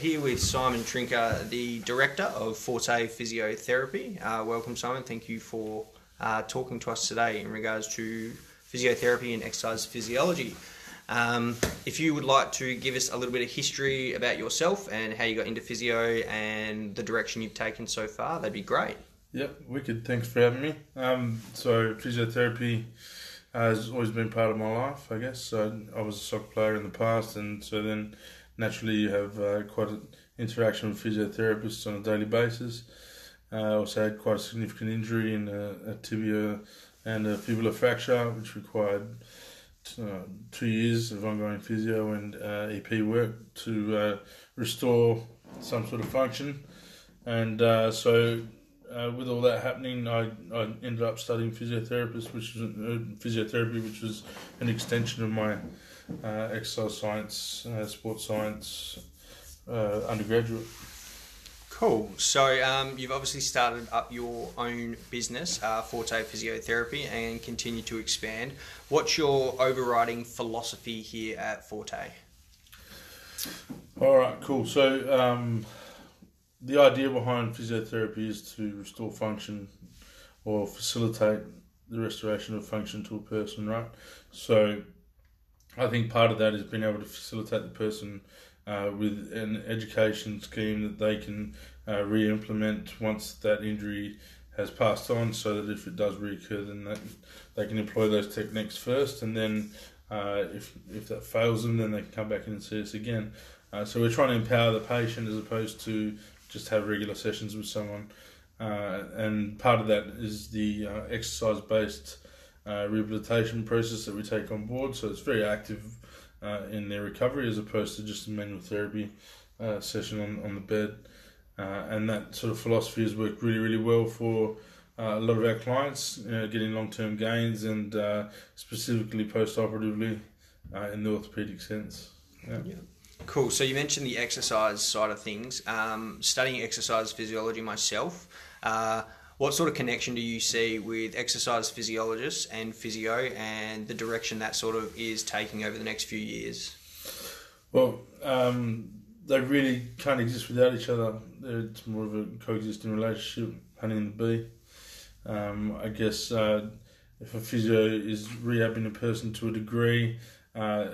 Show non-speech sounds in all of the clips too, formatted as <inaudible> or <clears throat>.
here with Simon Trinker, the director of Forte Physiotherapy. Uh, welcome, Simon. Thank you for uh, talking to us today in regards to physiotherapy and exercise physiology. Um, if you would like to give us a little bit of history about yourself and how you got into physio and the direction you've taken so far, that'd be great. Yep, wicked. Thanks for having me. Um, so physiotherapy has always been part of my life, I guess. So I was a soccer player in the past, and so then naturally you have uh, quite an interaction with physiotherapists on a daily basis. Uh, I also had quite a significant injury in a, a tibia and a fibula fracture, which required uh, two years of ongoing physio and uh, EP work to uh, restore some sort of function. And uh, so, uh, with all that happening, I, I ended up studying physiotherapist, which was uh, physiotherapy, which was an extension of my exercise science, sports science undergraduate. Cool. So um, you've obviously started up your own business, uh, Forte Physiotherapy, and continue to expand. What's your overriding philosophy here at Forte? All right, cool. So um, the idea behind physiotherapy is to restore function or facilitate the restoration of function to a person, right? So I think part of that is being able to facilitate the person uh, with an education scheme that they can uh, re-implement once that injury has passed on, so that if it does reoccur, then that, they can employ those techniques first, and then uh, if if that fails them, then they can come back in and see us again. Uh, so we're trying to empower the patient as opposed to just have regular sessions with someone, uh, and part of that is the uh, rehabilitation process that we take on board. So it's very active uh, in their recovery as opposed to just a manual therapy uh, session on, on the bed. Uh, and that sort of philosophy has worked really, really well for uh, a lot of our clients, you know, getting long term gains and uh, specifically post operatively uh, in the orthopedic sense. Yeah. yeah. Cool. So you mentioned the exercise side of things. Um, studying exercise physiology myself, what sort of connection do you see with exercise physiologists and physio and the direction that sort of is taking over the next few years? Well, um, they really can't exist without each other. It's more of a coexisting relationship, honey and the bee. Um, I guess uh, if a physio is rehabbing a person to a degree, uh,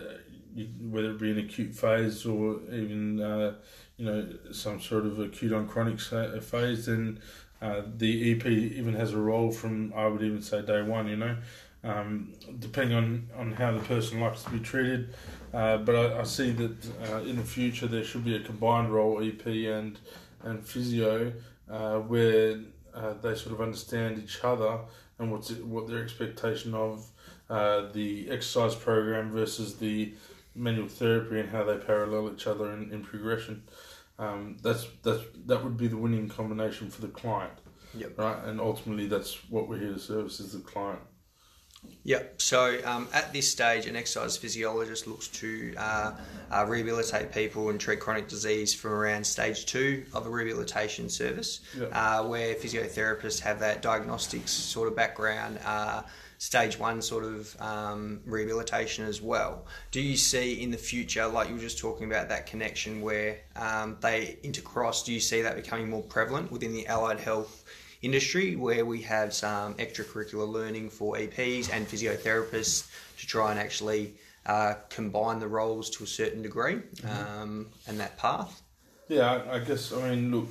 whether it be an acute phase or even uh, you know some sort of acute on chronic phase, then uh, the EP even has a role from I would even say day one. You know, um, depending on, on how the person likes to be treated. Uh, but I, I, see that uh, in the future there should be a combined role EP and and physio uh, where they sort of understand each other and what's what their expectation of the exercise program versus the manual therapy and how they parallel each other in, in progression um, that's that's that would be the winning combination for the client. Yep. Right, and ultimately that's what we're here to service is the client. Yep. So um, at this stage, an exercise physiologist looks to uh, uh, rehabilitate people and treat chronic disease from around stage two of a rehabilitation service, uh, where physiotherapists have that diagnostics sort of background uh, stage one sort of um, rehabilitation as well. Do you see in the future, like you were just talking about that connection where um, they intercross, do you see that becoming more prevalent within the allied health industry where we have some extracurricular learning for EPs and physiotherapists to try and actually uh, combine the roles to a certain degree mm-hmm. um, and that path? Yeah, I guess, I mean, look,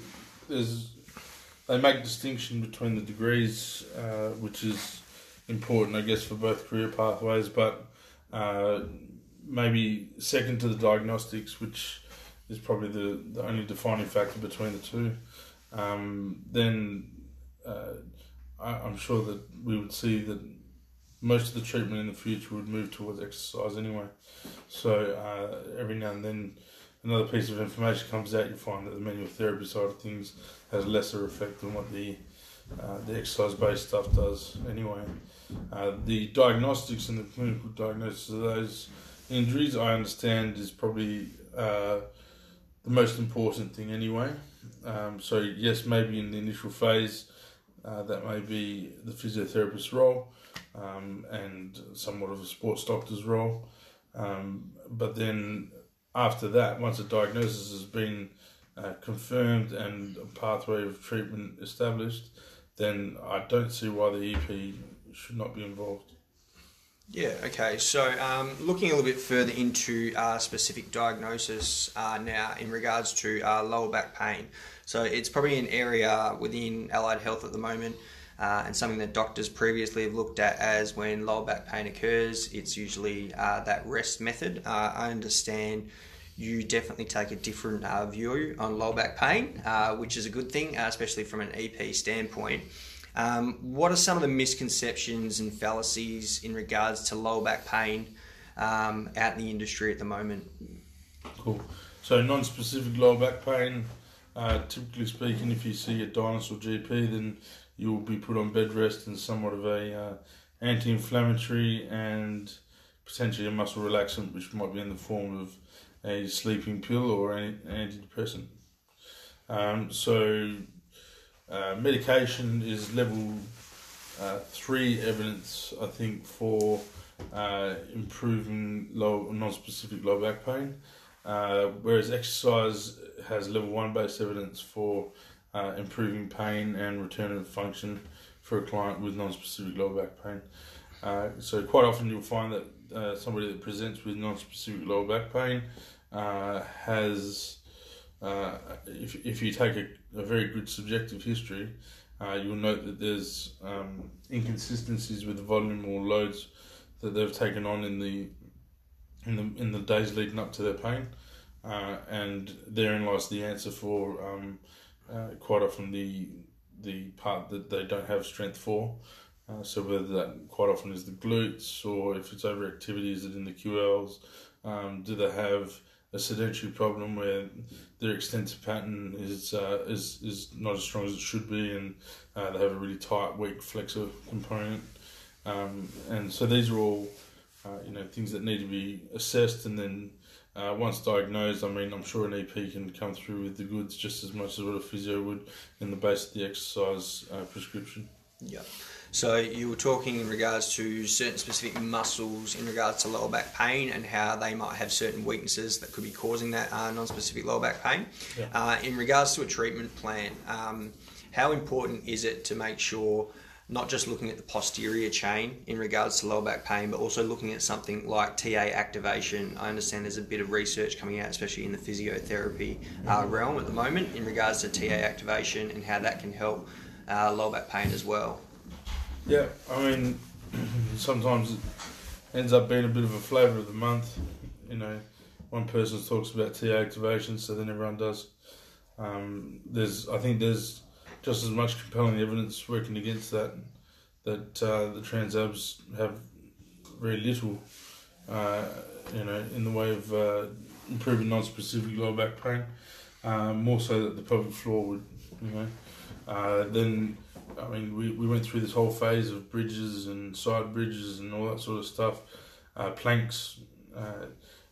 there's they make distinction between the degrees, uh, which is important, I guess, for both career pathways, but uh, maybe second to the diagnostics, which is probably the, the only defining factor between the two. Um, then uh, I, am sure that we would see that most of the treatment in the future would move towards exercise anyway. So uh, every now and then another piece of information comes out, you find that the manual therapy side of things has lesser effect than what the uh, the exercise based stuff does anyway. Uh, the diagnostics and the clinical diagnosis of those injuries, I understand, is probably uh, the most important thing anyway. Um, so, yes, maybe in the initial phase, uh, that may be the physiotherapist's role um, and somewhat of a sports doctor's role. Um, but then after that, once a diagnosis has been uh, confirmed and a pathway of treatment established, then I don't see why the EP should not be involved. Yeah, okay. So, um, looking a little bit further into uh, specific diagnosis uh, now in regards to uh, lower back pain. So, it's probably an area within allied health at the moment uh, and something that doctors previously have looked at as when lower back pain occurs, it's usually uh, that rest method. Uh, I understand you definitely take a different view on lower back pain, which is a good thing, especially from an EP standpoint. Um, what are some of the misconceptions and fallacies in regards to lower back pain um, out in the industry at the moment? Cool. So, non specific lower back pain, uh, typically speaking, if you see a dinosaur GP, then you will be put on bed rest and somewhat of a uh, anti inflammatory and potentially a muscle relaxant, which might be in the form of a sleeping pill or an antidepressant. Um, so, uh, medication is level uh, three evidence, I think, for uh, improving low non-specific low back pain, uh, whereas exercise has level one based evidence for uh, improving pain and return of function for a client with non-specific low back pain. so quite often you'll find that somebody that presents with non-specific low back pain has uh, if, if you take a, a, very good subjective history, uh, you'll note that there's um, inconsistencies with the volume or loads that they've taken on in the in the in the days leading up to their pain, uh, and therein lies the answer for um, uh, quite often the the part that they don't have strength for. Uh, so whether that quite often is the glutes or if it's overactivity, is it in the QLs? Um, do they have a sedentary problem where their extensor pattern is uh, is is not as strong as it should be, and uh, they have a really tight, weak flexor component. Um, and so these are all uh, you know things that need to be assessed, and then uh, once diagnosed, I mean, I'm sure an EP can come through with the goods just as much as what a physio would in the base of the exercise uh, prescription. Yeah. So you were talking in regards to certain specific muscles in regards to lower back pain and how they might have certain weaknesses that could be causing that uh, non-specific lower back pain. Yeah. Uh, in regards to a treatment plan, um, how important is it to make sure not just looking at the posterior chain in regards to lower back pain, but also looking at something like TA activation. I understand there's a bit of research coming out, especially in the physiotherapy uh, realm at the moment, in regards to TA activation and how that can help uh, lower back pain as well. Yeah, I mean, <clears throat> sometimes it ends up being a bit of a flavour of the month. You know, one person talks about TA activation, so then everyone does. Um, there's, I think, there's just as much compelling evidence working against that. That uh, the transabs have very little, uh, you know, in the way of uh, improving non-specific lower back pain. Uh, more so that the pelvic floor would, you know. Uh, then I mean, we, we went through this whole phase of bridges and side bridges and all that sort of stuff. Uh, planks, uh,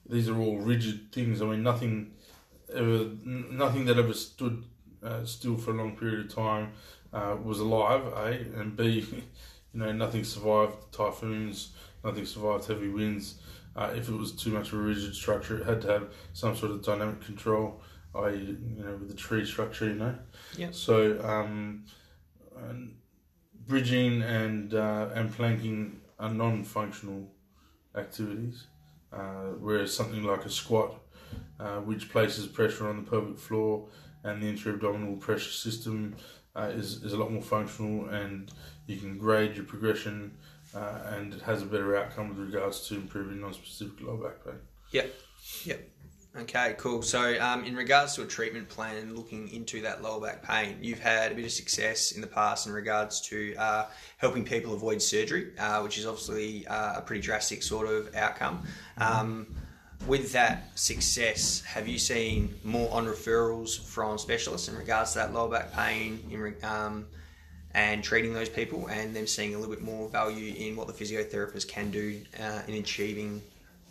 these are all rigid things. I mean, nothing ever, nothing that ever stood uh, still for a long period of time uh, was alive. A and B, <laughs> you know, nothing survived typhoons, nothing survived heavy winds. If it was too much of a rigid structure, it had to have some sort of dynamic control, i.e., you know, with the tree structure, you know. Yeah. So. Um, and bridging and uh, and planking are non-functional activities, uh, whereas something like a squat, uh, which places pressure on the pelvic floor and the intra-abdominal pressure system, uh, is is a lot more functional, and you can grade your progression, uh, and it has a better outcome with regards to improving non-specific lower back pain. Yep, yep. Okay, cool. So, um, in regards to a treatment plan and looking into that lower back pain, you've had a bit of success in the past in regards to uh, helping people avoid surgery, uh, which is obviously uh, a pretty drastic sort of outcome. Um, with that success, have you seen more on referrals from specialists in regards to that lower back pain in, um, and treating those people and them seeing a little bit more value in what the physiotherapist can do uh, in achieving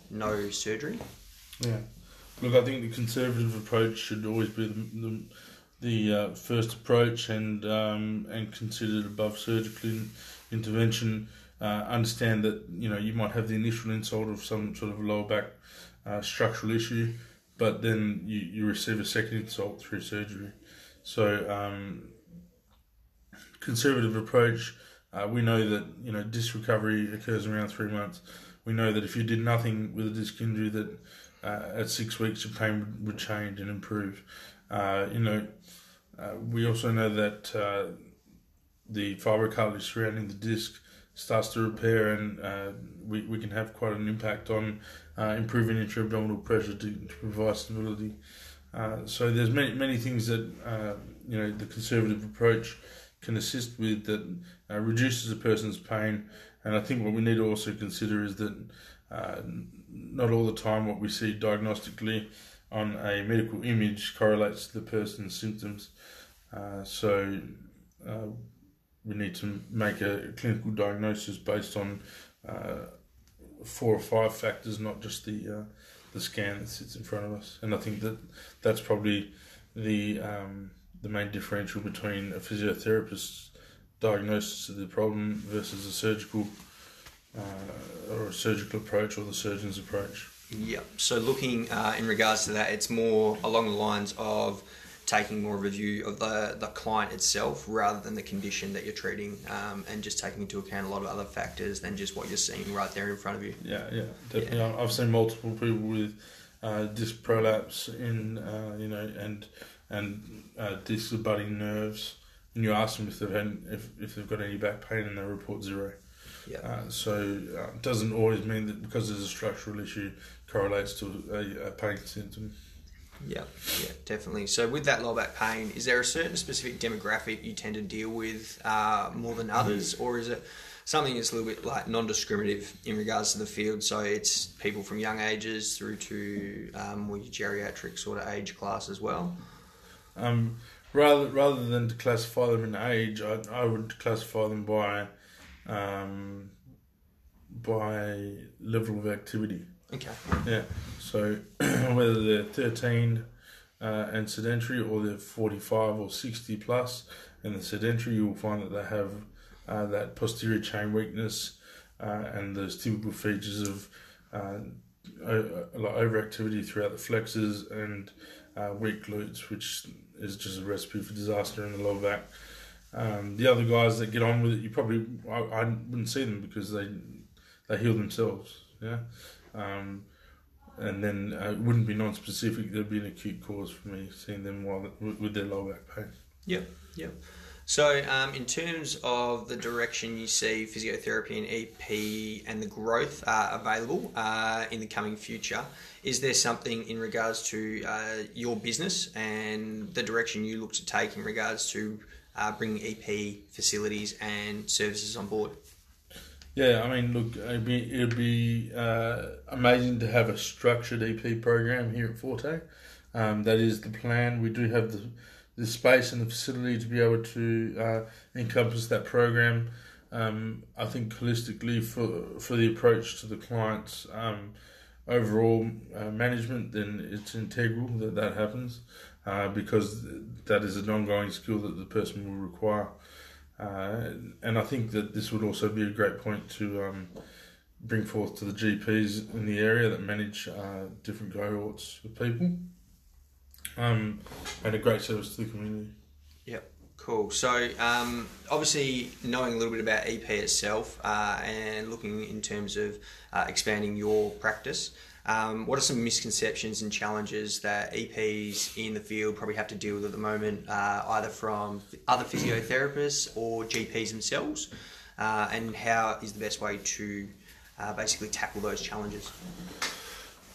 no surgery? Yeah. Look, I think the conservative approach should always be the the, the uh, first approach, and um, and considered above surgical in, intervention. Uh, understand that you know you might have the initial insult of some sort of lower back uh, structural issue, but then you, you receive a second insult through surgery. So, um, conservative approach. Uh, we know that you know disc recovery occurs around three months. We know that if you did nothing with a disc injury, that uh, at six weeks your pain would change and improve. Uh, you know, uh, we also know that uh, the fibrocartilage surrounding the disc starts to repair, and uh, we, we can have quite an impact on uh, improving intra-abdominal pressure to, to provide stability. So there's many many things that you know the conservative approach can assist with that reduces a person's pain, and I think what we need to also consider is that not all the time what we see diagnostically on a medical image correlates to the person's symptoms. so we need to make a clinical diagnosis based on uh, four or five factors, not just the uh, the scan that sits in front of us. And I think that that's probably the um, the main differential between a physiotherapist's diagnosis of the problem versus a surgical uh, or a surgical approach or the surgeon's approach. Yeah. So looking uh, in regards to that, it's more along the lines of taking more of a view of the, the client itself rather than the condition that you're treating um, and just taking into account a lot of other factors than just what you're seeing right there in front of you. Yeah, yeah, definitely. Yeah. I've seen multiple people with uh, disc prolapse in, uh, you know, and and uh, disc abutting nerves, and you ask them if they've had if, if they've got any back pain, and they report zero. Yeah. Uh, so uh, it doesn't always mean that because there's a structural issue correlates to a, a pain symptom. Yeah, yeah, definitely. So with that low back pain, is there a certain specific demographic you tend to deal with uh, more than others, or is it something that's a little bit like non-discriminative in regards to the field? So it's people from young ages through to um, more geriatric sort of age class as well. Um, rather rather than to classify them in age, I, I would classify them by um, by level of activity. Okay. Yeah. So <clears throat> whether they're 13 uh, and sedentary or they're 45 or 60 plus and the sedentary, you will find that they have uh, that posterior chain weakness uh, and those typical features of uh, like overactivity throughout the flexors and uh, weak glutes, which is just a recipe for disaster in the lower back. Um, the other guys that get on with it, you probably I, I wouldn't see them because they they heal themselves. Yeah, um, and then uh, it wouldn't be non-specific. There'd be an acute cause for me seeing them while with their low back pain. Yep, yep. So, um, in terms of the direction you see physiotherapy and EP and the growth uh, available uh, in the coming future, is there something in regards to uh, your business and the direction you look to take in regards to uh, bringing EP facilities and services on board? Yeah, I mean, look, it'd be it'd be uh, amazing to have a structured EP program here at Forte. Um, that is the plan. We do have the the space and the facility to be able to uh, encompass that program. Um, I think holistically for for the approach to the clients, um, overall uh, management, then it's integral that that happens uh, because that is an ongoing skill that the person will require. Uh, and I think that this would also be a great point to um, bring forth to the GPs in the area that manage uh, different cohorts of people, um, and a great service to the community. Cool. So um, obviously, knowing a little bit about EP itself uh, and looking in terms of uh, expanding your practice. Um, what are some misconceptions and challenges that EPs in the field probably have to deal with at the moment, uh, either from other physiotherapists or GPs themselves? Uh, and how is the best way to uh, basically tackle those challenges?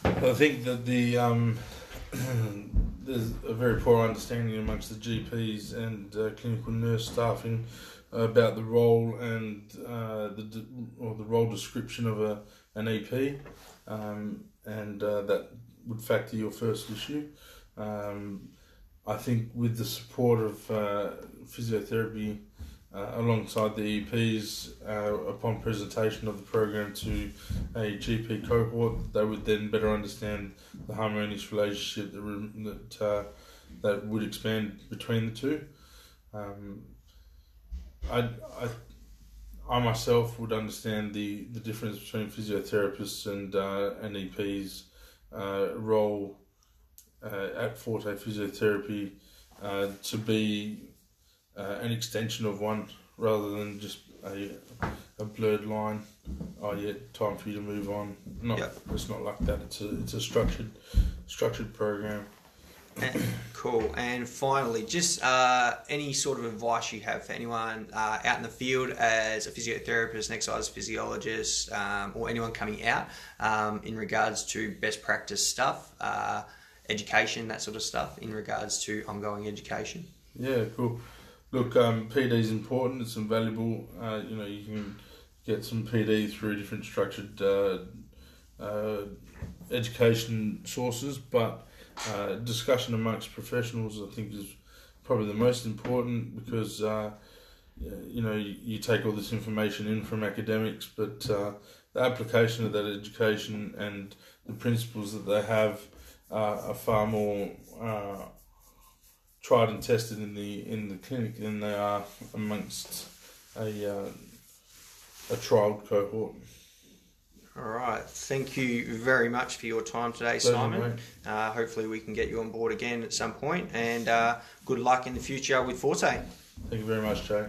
I think that the um, <clears throat> there's a very poor understanding amongst the GPs and uh, clinical nurse staffing about the role and uh, the or the role description of a an EP. Um, and uh, that would factor your first issue. Um, I think with the support of uh, physiotherapy uh, alongside the EPs uh, upon presentation of the program to a GP cohort, they would then better understand the harmonious relationship that that, uh, that would expand between the two. Um, I, I I myself would understand the, the difference between physiotherapists and uh, and EPs uh, role uh, at Forte Physiotherapy to be uh, an extension of one rather than just a, a blurred line. Oh yeah, time for you to move on. No, Yep. it's not like that. It's a it's a structured structured program. <coughs> And- cool. And finally, just uh, any sort of advice you have for anyone uh, out in the field as a physiotherapist, an exercise physiologist, um, or anyone coming out um, in regards to best practice stuff, uh, education, that sort of stuff, in regards to ongoing education. Yeah, cool. Look, um, PD is important. It's invaluable. Uh, you know, you can get some PD through different structured uh, uh, education sources, but uh, discussion amongst professionals, I think, is probably the most important because uh, you know you, you take all this information in from academics, but uh, the application of that education and the principles that they have are far more tried and tested in the in the clinic than they are amongst a uh, a trial cohort. All right. Thank you very much for your time today, Pleasure, Simon. Uh, hopefully, we can get you on board again at some point, and uh, good luck in the future with Forte. Thank you very much, Jay.